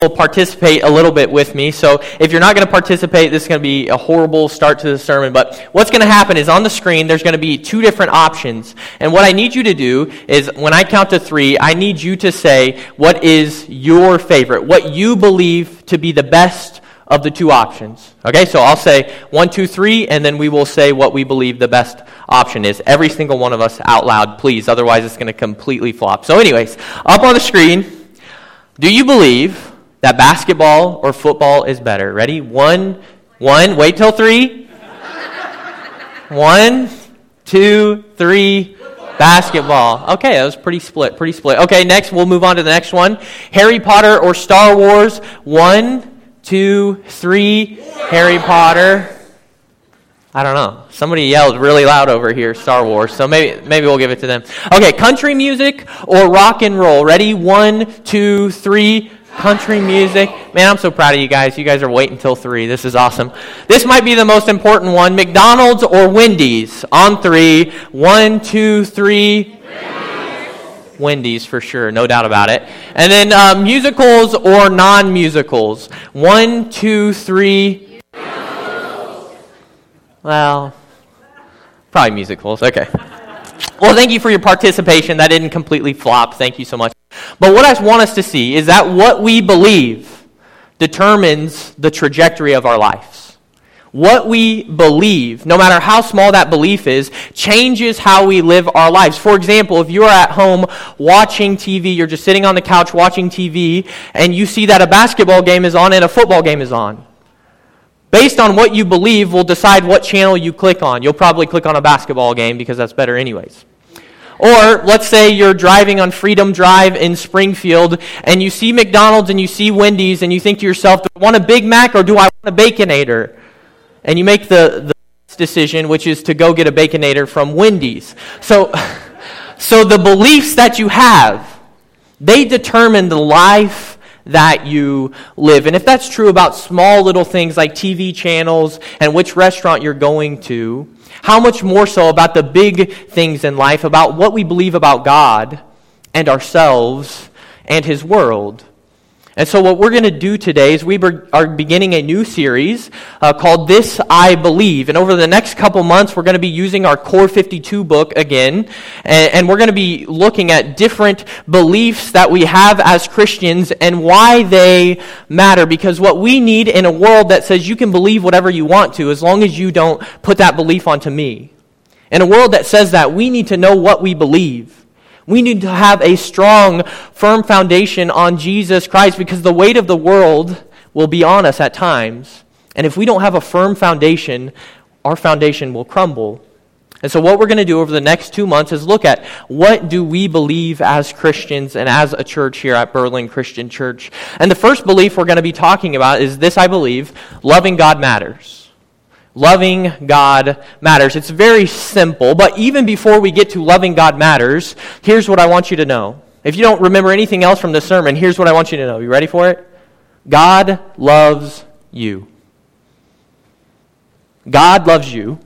will participate a little bit with me. So if you're not going to participate, this is going to be a horrible start to the sermon. But what's going to happen is on the screen, there's going to be two different options. And what I need you to do is when I count to three, I need you to say what is your favorite, what you believe to be the best of the two options. Okay, so I'll say one, two, three, and then we will say what we believe the best option is. Every single one of us out loud, please. Otherwise, it's going to completely flop. So, anyways, up on the screen, do you believe that basketball or football is better. Ready? One, one, wait till three. One, two, three. Basketball. Okay, that was pretty split, pretty split. Okay, next, we'll move on to the next one. Harry Potter or Star Wars. One, two, three. Harry Potter. I don't know. Somebody yelled really loud over here, Star Wars. So maybe maybe we'll give it to them. Okay, country music or rock and roll. Ready? One, two, three country music. Man, I'm so proud of you guys. You guys are waiting until 3. This is awesome. This might be the most important one McDonald's or Wendy's? On three. One, two, three. Wendy's, Wendy's for sure, no doubt about it. And then uh, musicals or non musicals? One, two, three. Well, probably musicals. Okay. Well, thank you for your participation. That didn't completely flop. Thank you so much. But what I want us to see is that what we believe determines the trajectory of our lives. What we believe, no matter how small that belief is, changes how we live our lives. For example, if you are at home watching TV, you're just sitting on the couch watching TV, and you see that a basketball game is on and a football game is on. Based on what you believe, will decide what channel you click on. You'll probably click on a basketball game because that's better, anyways. Or let's say you're driving on Freedom Drive in Springfield and you see McDonald's and you see Wendy's and you think to yourself, do I want a Big Mac or do I want a Baconator? And you make the, the decision, which is to go get a Baconator from Wendy's. So, so the beliefs that you have, they determine the life that you live. And if that's true about small little things like TV channels and which restaurant you're going to, how much more so about the big things in life, about what we believe about God and ourselves and His world? And so, what we're going to do today is we are beginning a new series uh, called This I Believe. And over the next couple months, we're going to be using our Core 52 book again. And, and we're going to be looking at different beliefs that we have as Christians and why they matter. Because what we need in a world that says you can believe whatever you want to, as long as you don't put that belief onto me. In a world that says that, we need to know what we believe. We need to have a strong, firm foundation on Jesus Christ because the weight of the world will be on us at times. And if we don't have a firm foundation, our foundation will crumble. And so, what we're going to do over the next two months is look at what do we believe as Christians and as a church here at Berlin Christian Church. And the first belief we're going to be talking about is this I believe loving God matters. Loving God matters. It's very simple, but even before we get to loving God matters, here's what I want you to know. If you don't remember anything else from this sermon, here's what I want you to know. You ready for it? God loves you. God loves you,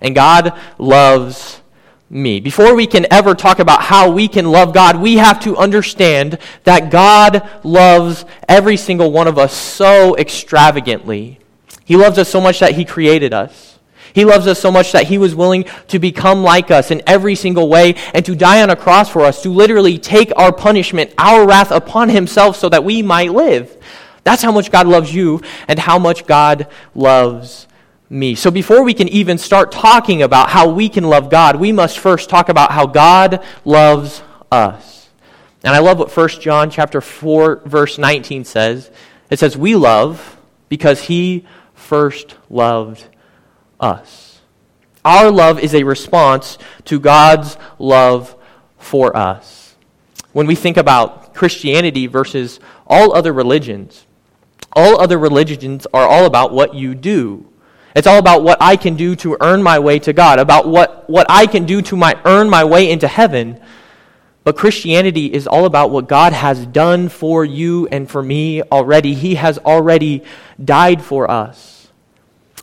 and God loves me. Before we can ever talk about how we can love God, we have to understand that God loves every single one of us so extravagantly. He loves us so much that He created us. He loves us so much that He was willing to become like us in every single way and to die on a cross for us, to literally take our punishment, our wrath upon Himself so that we might live. That's how much God loves you and how much God loves me. So before we can even start talking about how we can love God, we must first talk about how God loves us. And I love what 1 John chapter 4 verse 19 says. It says we love because he first loved us. Our love is a response to God's love for us. When we think about Christianity versus all other religions, all other religions are all about what you do. It's all about what I can do to earn my way to God, about what, what I can do to my, earn my way into heaven. But Christianity is all about what God has done for you and for me already. He has already died for us.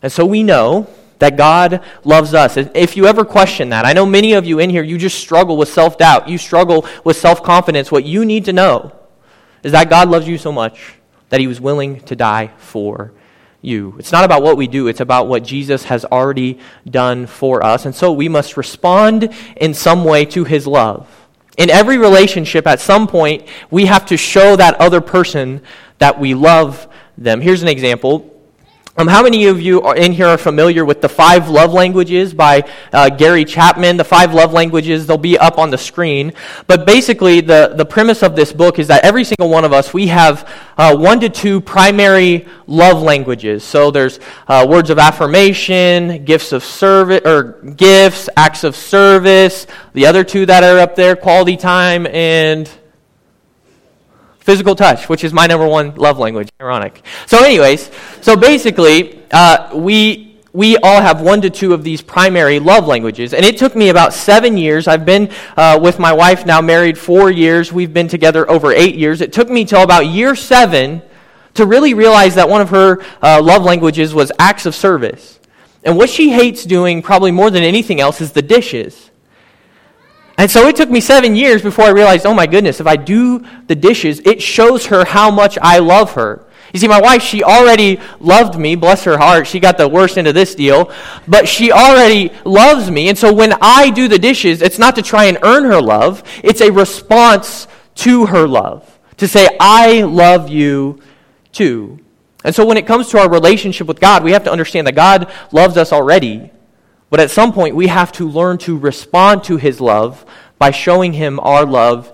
And so we know that God loves us. If you ever question that, I know many of you in here, you just struggle with self doubt. You struggle with self confidence. What you need to know is that God loves you so much that he was willing to die for you. It's not about what we do, it's about what Jesus has already done for us. And so we must respond in some way to his love. In every relationship, at some point, we have to show that other person that we love them. Here's an example. Um, how many of you are in here are familiar with the five love languages by uh, Gary Chapman? The five love languages, they'll be up on the screen. But basically, the, the premise of this book is that every single one of us, we have uh, one to two primary love languages. So there's uh, words of affirmation, gifts of service, or gifts, acts of service. The other two that are up there, quality time and Physical touch, which is my number one love language. Ironic. So, anyways, so basically, uh, we we all have one to two of these primary love languages. And it took me about seven years. I've been uh, with my wife now, married four years. We've been together over eight years. It took me till about year seven to really realize that one of her uh, love languages was acts of service. And what she hates doing, probably more than anything else, is the dishes. And so it took me seven years before I realized, oh my goodness, if I do the dishes, it shows her how much I love her. You see, my wife, she already loved me, bless her heart. She got the worst end of this deal, but she already loves me. And so when I do the dishes, it's not to try and earn her love, it's a response to her love. To say, I love you too. And so when it comes to our relationship with God, we have to understand that God loves us already. But at some point, we have to learn to respond to his love by showing him our love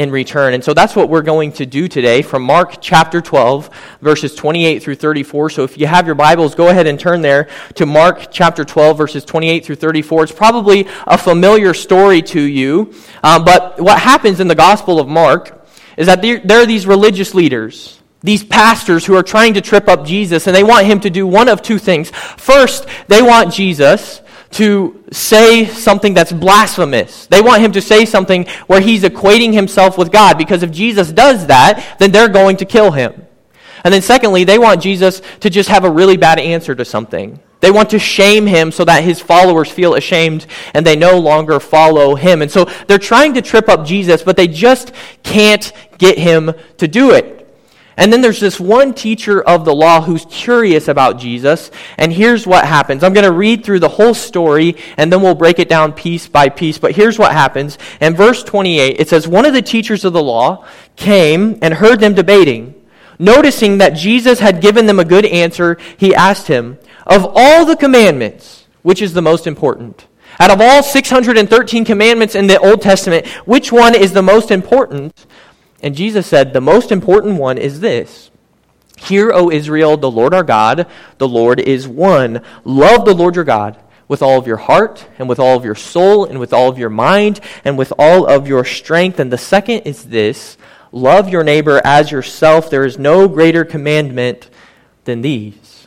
in return. And so that's what we're going to do today from Mark chapter 12, verses 28 through 34. So if you have your Bibles, go ahead and turn there to Mark chapter 12, verses 28 through 34. It's probably a familiar story to you. Um, but what happens in the Gospel of Mark is that there, there are these religious leaders these pastors who are trying to trip up Jesus, and they want him to do one of two things. First, they want Jesus to say something that's blasphemous. They want him to say something where he's equating himself with God, because if Jesus does that, then they're going to kill him. And then, secondly, they want Jesus to just have a really bad answer to something. They want to shame him so that his followers feel ashamed and they no longer follow him. And so they're trying to trip up Jesus, but they just can't get him to do it. And then there's this one teacher of the law who's curious about Jesus. And here's what happens. I'm going to read through the whole story and then we'll break it down piece by piece. But here's what happens. In verse 28, it says, One of the teachers of the law came and heard them debating. Noticing that Jesus had given them a good answer, he asked him, Of all the commandments, which is the most important? Out of all 613 commandments in the Old Testament, which one is the most important? And Jesus said, The most important one is this Hear, O Israel, the Lord our God, the Lord is one. Love the Lord your God with all of your heart, and with all of your soul, and with all of your mind, and with all of your strength. And the second is this love your neighbor as yourself. There is no greater commandment than these.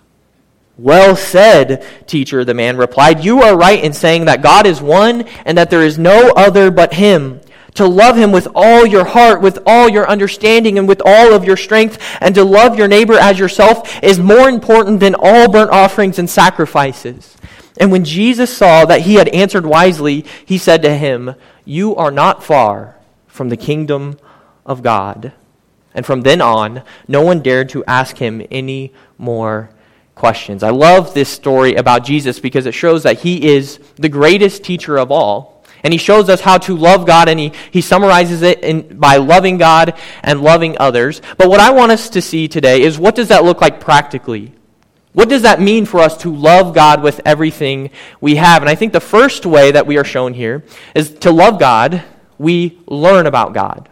Well said, teacher, the man replied. You are right in saying that God is one and that there is no other but Him to love him with all your heart, with all your understanding, and with all of your strength, and to love your neighbor as yourself is more important than all burnt offerings and sacrifices. And when Jesus saw that he had answered wisely, he said to him, You are not far from the kingdom of God. And from then on, no one dared to ask him any more questions. I love this story about Jesus because it shows that he is the greatest teacher of all. And he shows us how to love God, and he, he summarizes it in, by loving God and loving others. But what I want us to see today is what does that look like practically? What does that mean for us to love God with everything we have? And I think the first way that we are shown here is to love God, we learn about God.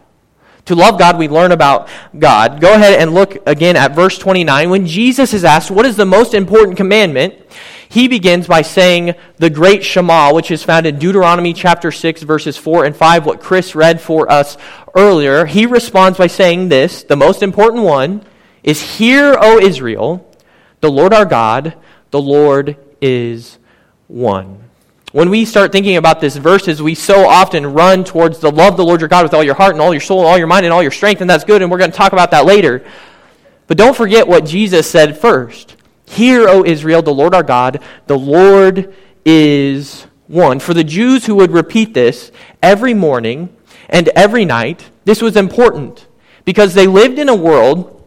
To love God, we learn about God. Go ahead and look again at verse 29. When Jesus is asked, What is the most important commandment? He begins by saying the great Shema, which is found in Deuteronomy chapter 6, verses 4 and 5, what Chris read for us earlier. He responds by saying this the most important one is Hear, O Israel, the Lord our God, the Lord is one. When we start thinking about this verses, we so often run towards the love the Lord your God with all your heart and all your soul and all your mind and all your strength, and that's good, and we're going to talk about that later. But don't forget what Jesus said first. Hear, O Israel, the Lord our God, the Lord is one. For the Jews who would repeat this every morning and every night, this was important because they lived in a world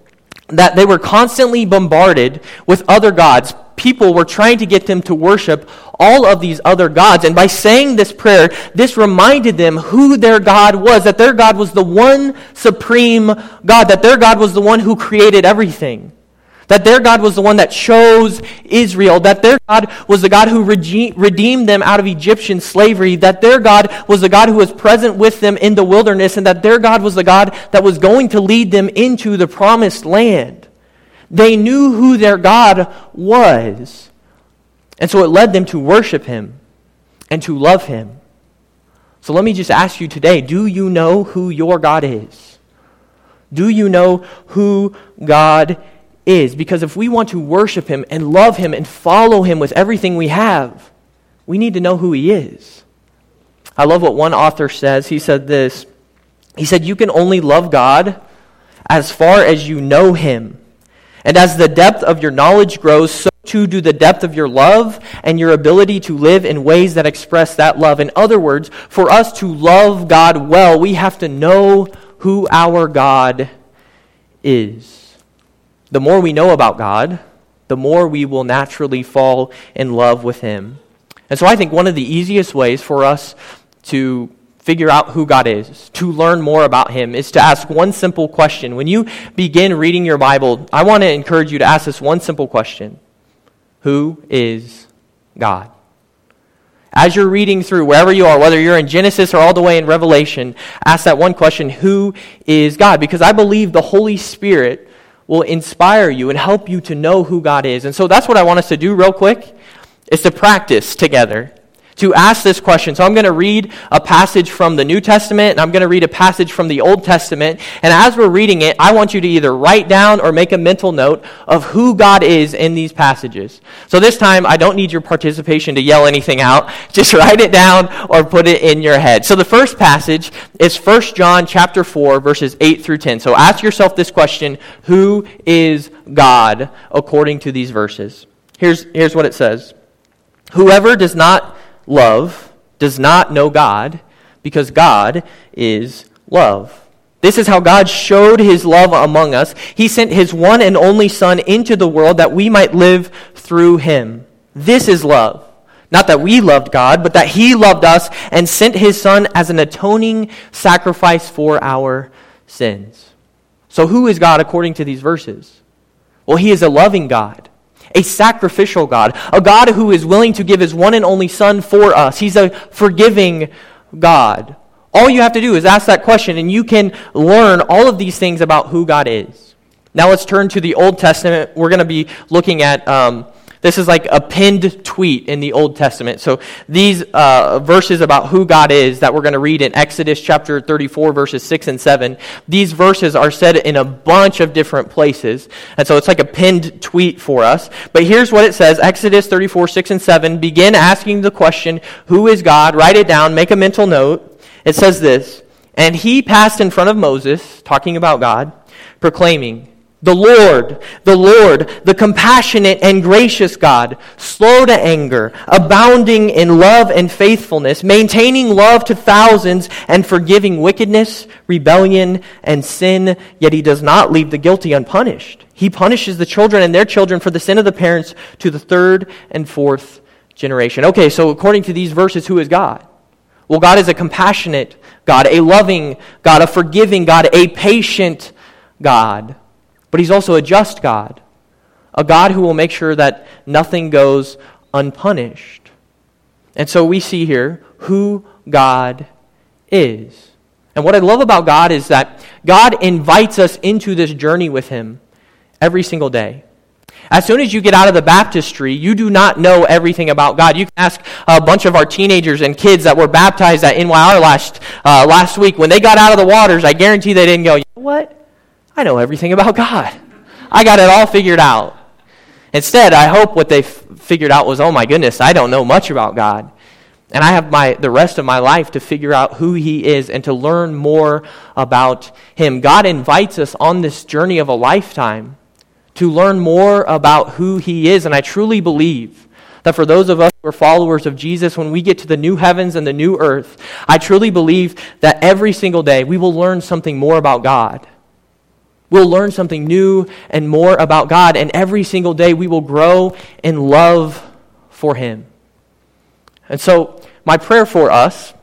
that they were constantly bombarded with other gods. People were trying to get them to worship all of these other gods. And by saying this prayer, this reminded them who their God was, that their God was the one supreme God, that their God was the one who created everything. That their God was the one that chose Israel. That their God was the God who redeemed them out of Egyptian slavery. That their God was the God who was present with them in the wilderness. And that their God was the God that was going to lead them into the promised land. They knew who their God was. And so it led them to worship him and to love him. So let me just ask you today do you know who your God is? Do you know who God is? Is. Because if we want to worship Him and love Him and follow Him with everything we have, we need to know who He is. I love what one author says. He said this He said, You can only love God as far as you know Him. And as the depth of your knowledge grows, so too do the depth of your love and your ability to live in ways that express that love. In other words, for us to love God well, we have to know who our God is the more we know about God, the more we will naturally fall in love with Him. And so I think one of the easiest ways for us to figure out who God is, to learn more about Him, is to ask one simple question. When you begin reading your Bible, I want to encourage you to ask this one simple question Who is God? As you're reading through, wherever you are, whether you're in Genesis or all the way in Revelation, ask that one question Who is God? Because I believe the Holy Spirit will inspire you and help you to know who God is. And so that's what I want us to do real quick is to practice together to ask this question. So I'm going to read a passage from the New Testament and I'm going to read a passage from the Old Testament. And as we're reading it, I want you to either write down or make a mental note of who God is in these passages. So this time, I don't need your participation to yell anything out. Just write it down or put it in your head. So the first passage is 1 John chapter 4 verses 8 through 10. So ask yourself this question, who is God according to these verses? Here's, here's what it says. Whoever does not love does not know God because God is love. This is how God showed his love among us. He sent his one and only Son into the world that we might live through him. This is love. Not that we loved God, but that he loved us and sent his Son as an atoning sacrifice for our sins. So, who is God according to these verses? Well, he is a loving God a sacrificial God, a God who is willing to give his one and only Son for us. He's a forgiving God. All you have to do is ask that question, and you can learn all of these things about who God is. Now let's turn to the Old Testament. We're going to be looking at um, this is like a pinned tweet in the Old Testament. So these uh, verses about who God is that we're going to read in Exodus chapter 34, verses 6 and 7, these verses are said in a bunch of different places. And so it's like a pinned tweet for us. But here's what it says Exodus 34, 6 and 7. Begin asking the question, Who is God? Write it down, make a mental note. It says this And he passed in front of Moses, talking about God, proclaiming, the Lord, the Lord, the compassionate and gracious God, slow to anger, abounding in love and faithfulness, maintaining love to thousands, and forgiving wickedness, rebellion, and sin, yet he does not leave the guilty unpunished. He punishes the children and their children for the sin of the parents to the third and fourth generation. Okay, so according to these verses, who is God? Well, God is a compassionate God, a loving God, a forgiving God, a patient God. But he's also a just God, a God who will make sure that nothing goes unpunished. And so we see here who God is. And what I love about God is that God invites us into this journey with Him every single day. As soon as you get out of the baptistry, you do not know everything about God. You can ask a bunch of our teenagers and kids that were baptized at NYR last, uh, last week. When they got out of the waters, I guarantee they didn't go, you know what? I know everything about God. I got it all figured out. Instead, I hope what they f- figured out was, oh my goodness, I don't know much about God. And I have my, the rest of my life to figure out who He is and to learn more about Him. God invites us on this journey of a lifetime to learn more about who He is. And I truly believe that for those of us who are followers of Jesus, when we get to the new heavens and the new earth, I truly believe that every single day we will learn something more about God. We'll learn something new and more about God, and every single day we will grow in love for Him. And so, my prayer for us,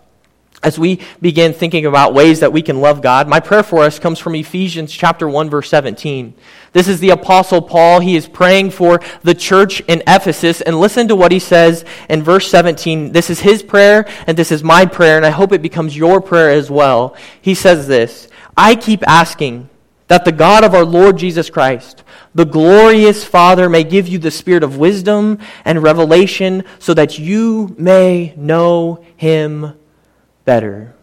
as we begin thinking about ways that we can love God, my prayer for us comes from Ephesians chapter 1 verse 17. This is the apostle Paul. He is praying for the church in Ephesus and listen to what he says in verse 17. This is his prayer and this is my prayer and I hope it becomes your prayer as well. He says this, I keep asking that the God of our Lord Jesus Christ, the glorious Father, may give you the spirit of wisdom and revelation so that you may know him better.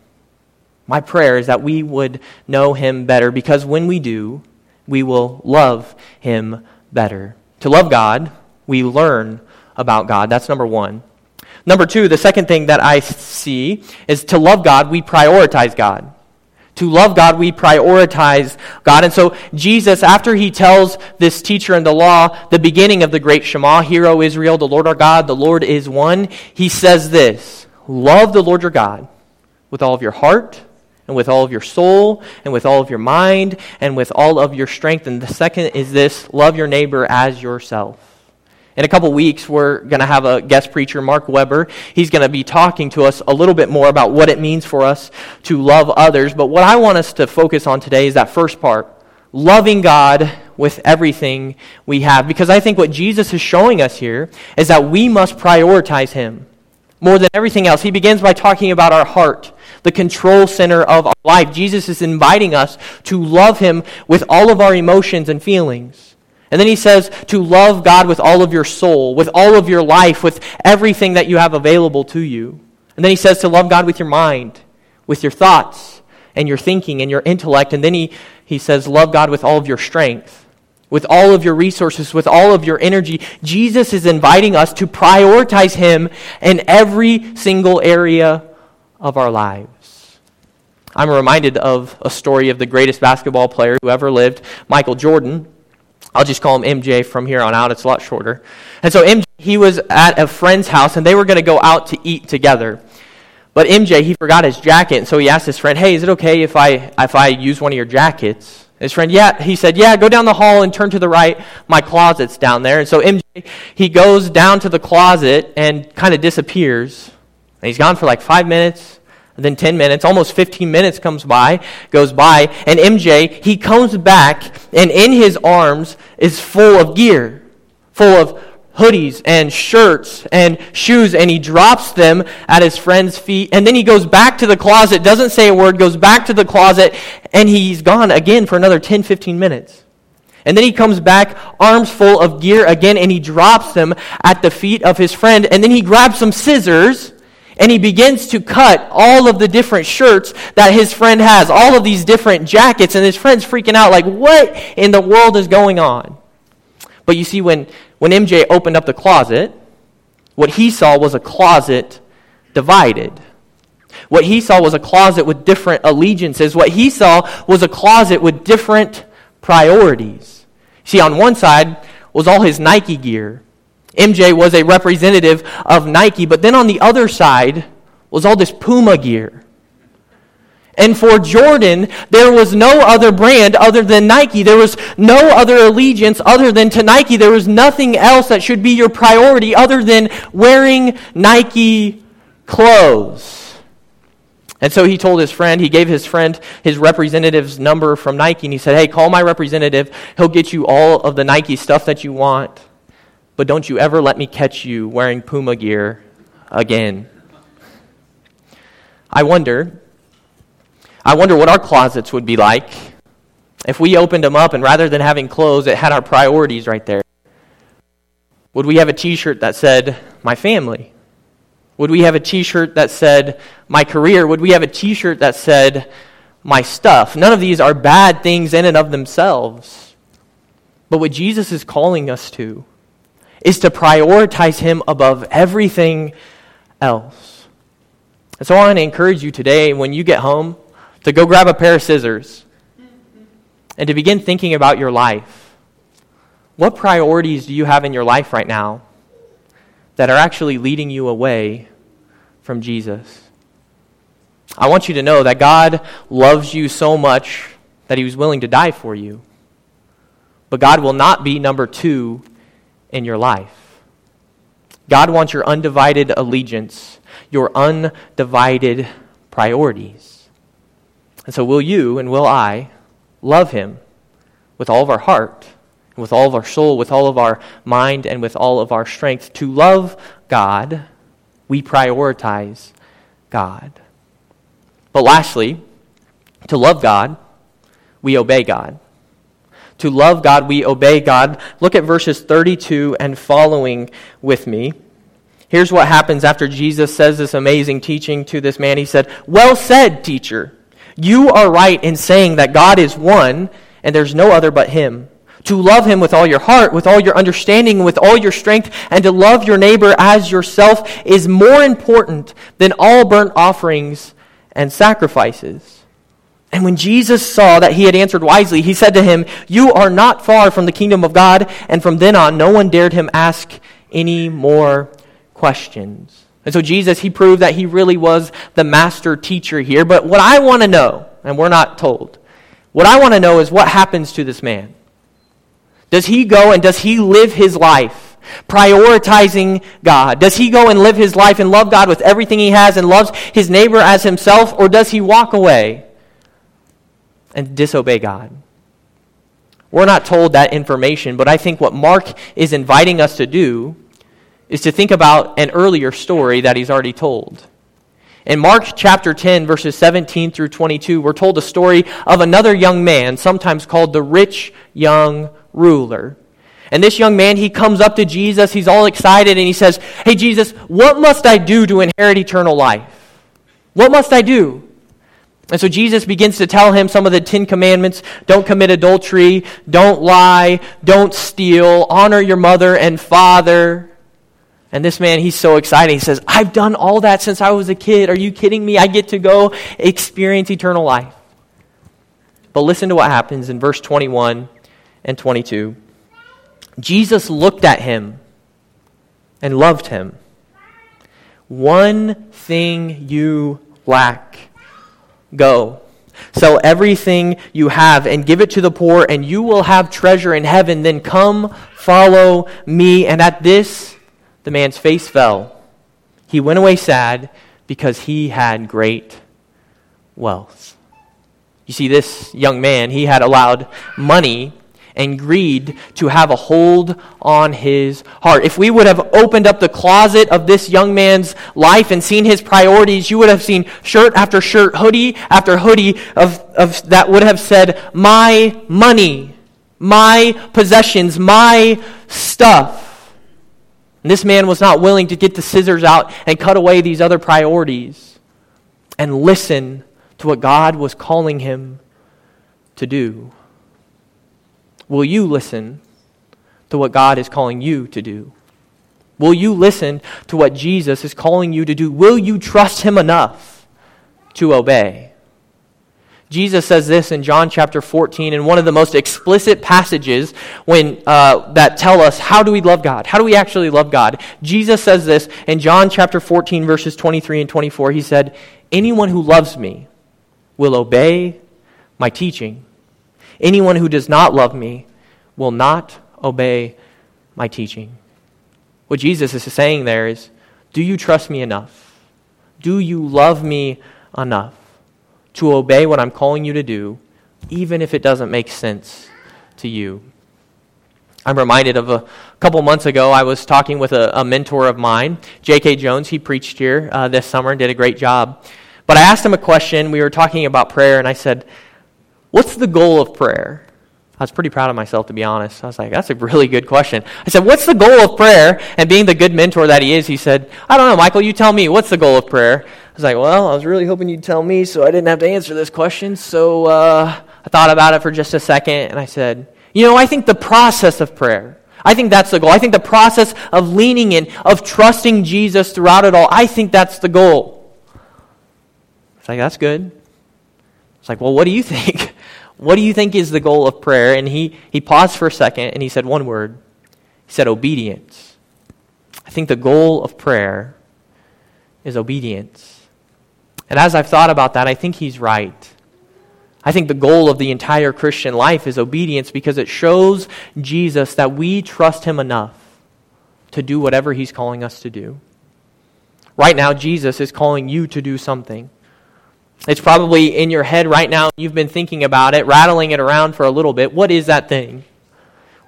My prayer is that we would know him better because when we do, we will love him better. To love God, we learn about God. That's number one. Number two, the second thing that I see is to love God, we prioritize God. To love God, we prioritize God. And so Jesus, after he tells this teacher in the law the beginning of the great Shema, Hear, O Israel, the Lord our God, the Lord is one, he says this Love the Lord your God with all of your heart, and with all of your soul, and with all of your mind, and with all of your strength. And the second is this love your neighbor as yourself. In a couple weeks, we're going to have a guest preacher, Mark Weber. He's going to be talking to us a little bit more about what it means for us to love others. But what I want us to focus on today is that first part loving God with everything we have. Because I think what Jesus is showing us here is that we must prioritize Him more than everything else. He begins by talking about our heart, the control center of our life. Jesus is inviting us to love Him with all of our emotions and feelings. And then he says to love God with all of your soul, with all of your life, with everything that you have available to you. And then he says to love God with your mind, with your thoughts, and your thinking, and your intellect. And then he, he says, love God with all of your strength, with all of your resources, with all of your energy. Jesus is inviting us to prioritize him in every single area of our lives. I'm reminded of a story of the greatest basketball player who ever lived, Michael Jordan. I'll just call him MJ from here on out. It's a lot shorter. And so MJ, he was at a friend's house, and they were going to go out to eat together. But MJ, he forgot his jacket, and so he asked his friend, "Hey, is it okay if I if I use one of your jackets?" His friend, yeah, he said, yeah, go down the hall and turn to the right. My closet's down there. And so MJ, he goes down to the closet and kind of disappears. And he's gone for like five minutes. And then 10 minutes, almost 15 minutes comes by, goes by, and MJ, he comes back, and in his arms is full of gear, full of hoodies and shirts and shoes, and he drops them at his friend's feet. And then he goes back to the closet, doesn't say a word, goes back to the closet, and he's gone again for another 10, 15 minutes. And then he comes back, arms full of gear again, and he drops them at the feet of his friend. And then he grabs some scissors and he begins to cut all of the different shirts that his friend has, all of these different jackets, and his friend's freaking out, like, what in the world is going on? But you see, when, when MJ opened up the closet, what he saw was a closet divided. What he saw was a closet with different allegiances. What he saw was a closet with different priorities. See, on one side was all his Nike gear. MJ was a representative of Nike, but then on the other side was all this Puma gear. And for Jordan, there was no other brand other than Nike. There was no other allegiance other than to Nike. There was nothing else that should be your priority other than wearing Nike clothes. And so he told his friend, he gave his friend his representative's number from Nike, and he said, Hey, call my representative. He'll get you all of the Nike stuff that you want but don't you ever let me catch you wearing Puma gear again. I wonder, I wonder what our closets would be like if we opened them up and rather than having clothes, it had our priorities right there. Would we have a t shirt that said, My family? Would we have a t shirt that said, My career? Would we have a t shirt that said, My stuff? None of these are bad things in and of themselves. But what Jesus is calling us to is to prioritize Him above everything else. And so I want to encourage you today, when you get home, to go grab a pair of scissors and to begin thinking about your life. What priorities do you have in your life right now that are actually leading you away from Jesus? I want you to know that God loves you so much that He was willing to die for you. but God will not be number two in your life. God wants your undivided allegiance, your undivided priorities. And so, will you and will I love Him with all of our heart, with all of our soul, with all of our mind, and with all of our strength? To love God, we prioritize God. But lastly, to love God, we obey God. To love God, we obey God. Look at verses 32 and following with me. Here's what happens after Jesus says this amazing teaching to this man. He said, Well said, teacher. You are right in saying that God is one and there's no other but Him. To love Him with all your heart, with all your understanding, with all your strength, and to love your neighbor as yourself is more important than all burnt offerings and sacrifices. And when Jesus saw that he had answered wisely, he said to him, You are not far from the kingdom of God. And from then on, no one dared him ask any more questions. And so Jesus, he proved that he really was the master teacher here. But what I want to know, and we're not told, what I want to know is what happens to this man. Does he go and does he live his life prioritizing God? Does he go and live his life and love God with everything he has and loves his neighbor as himself? Or does he walk away? And disobey God. We're not told that information, but I think what Mark is inviting us to do is to think about an earlier story that he's already told. In Mark chapter 10, verses 17 through 22, we're told a story of another young man, sometimes called the rich young ruler. And this young man, he comes up to Jesus, he's all excited, and he says, Hey, Jesus, what must I do to inherit eternal life? What must I do? And so Jesus begins to tell him some of the Ten Commandments don't commit adultery, don't lie, don't steal, honor your mother and father. And this man, he's so excited. He says, I've done all that since I was a kid. Are you kidding me? I get to go experience eternal life. But listen to what happens in verse 21 and 22. Jesus looked at him and loved him. One thing you lack Go. Sell everything you have and give it to the poor, and you will have treasure in heaven. Then come, follow me. And at this, the man's face fell. He went away sad because he had great wealth. You see, this young man, he had allowed money and greed to have a hold on his heart. If we would have opened up the closet of this young man's life and seen his priorities, you would have seen shirt after shirt, hoodie after hoodie of, of that would have said, My money, my possessions, my stuff. And this man was not willing to get the scissors out and cut away these other priorities and listen to what God was calling him to do. Will you listen to what God is calling you to do? Will you listen to what Jesus is calling you to do? Will you trust him enough to obey? Jesus says this in John chapter 14 in one of the most explicit passages when, uh, that tell us how do we love God? How do we actually love God? Jesus says this in John chapter 14, verses 23 and 24. He said, Anyone who loves me will obey my teaching. Anyone who does not love me will not obey my teaching. What Jesus is saying there is Do you trust me enough? Do you love me enough to obey what I'm calling you to do, even if it doesn't make sense to you? I'm reminded of a couple months ago, I was talking with a, a mentor of mine, J.K. Jones. He preached here uh, this summer and did a great job. But I asked him a question. We were talking about prayer, and I said, What's the goal of prayer? I was pretty proud of myself, to be honest. I was like, that's a really good question. I said, What's the goal of prayer? And being the good mentor that he is, he said, I don't know, Michael, you tell me. What's the goal of prayer? I was like, Well, I was really hoping you'd tell me, so I didn't have to answer this question. So uh, I thought about it for just a second, and I said, You know, I think the process of prayer, I think that's the goal. I think the process of leaning in, of trusting Jesus throughout it all, I think that's the goal. It's like, That's good. It's like, Well, what do you think? What do you think is the goal of prayer? And he, he paused for a second and he said one word. He said, obedience. I think the goal of prayer is obedience. And as I've thought about that, I think he's right. I think the goal of the entire Christian life is obedience because it shows Jesus that we trust him enough to do whatever he's calling us to do. Right now, Jesus is calling you to do something. It's probably in your head right now. You've been thinking about it, rattling it around for a little bit. What is that thing?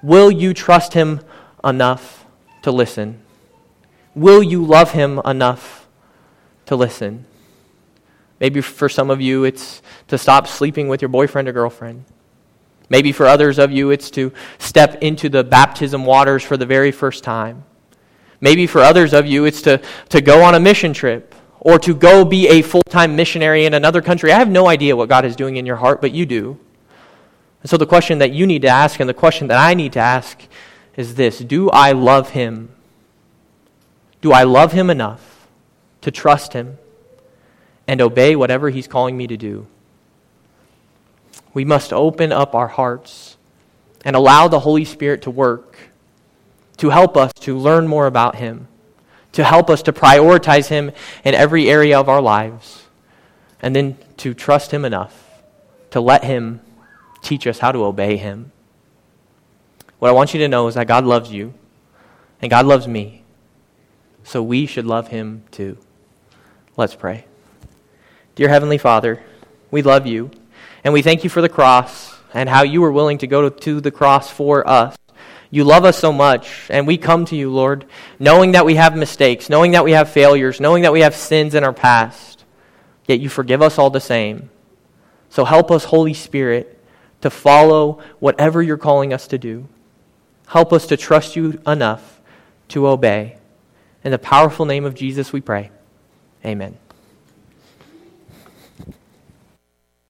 Will you trust him enough to listen? Will you love him enough to listen? Maybe for some of you, it's to stop sleeping with your boyfriend or girlfriend. Maybe for others of you, it's to step into the baptism waters for the very first time. Maybe for others of you, it's to, to go on a mission trip or to go be a full time missionary in another country. I have no idea what God is doing in your heart, but you do. And so the question that you need to ask and the question that I need to ask is this Do I love Him? Do I love Him enough to trust Him and obey whatever He's calling me to do? We must open up our hearts and allow the Holy Spirit to work to help us to learn more about Him to help us to prioritize Him in every area of our lives, and then to trust Him enough to let Him teach us how to obey Him. What I want you to know is that God loves you, and God loves me, so we should love Him too. Let's pray. Dear Heavenly Father, we love you, and we thank you for the cross and how you were willing to go to the cross for us. You love us so much, and we come to you, Lord, knowing that we have mistakes, knowing that we have failures, knowing that we have sins in our past, yet you forgive us all the same. So help us, Holy Spirit, to follow whatever you're calling us to do. Help us to trust you enough to obey. In the powerful name of Jesus, we pray. Amen.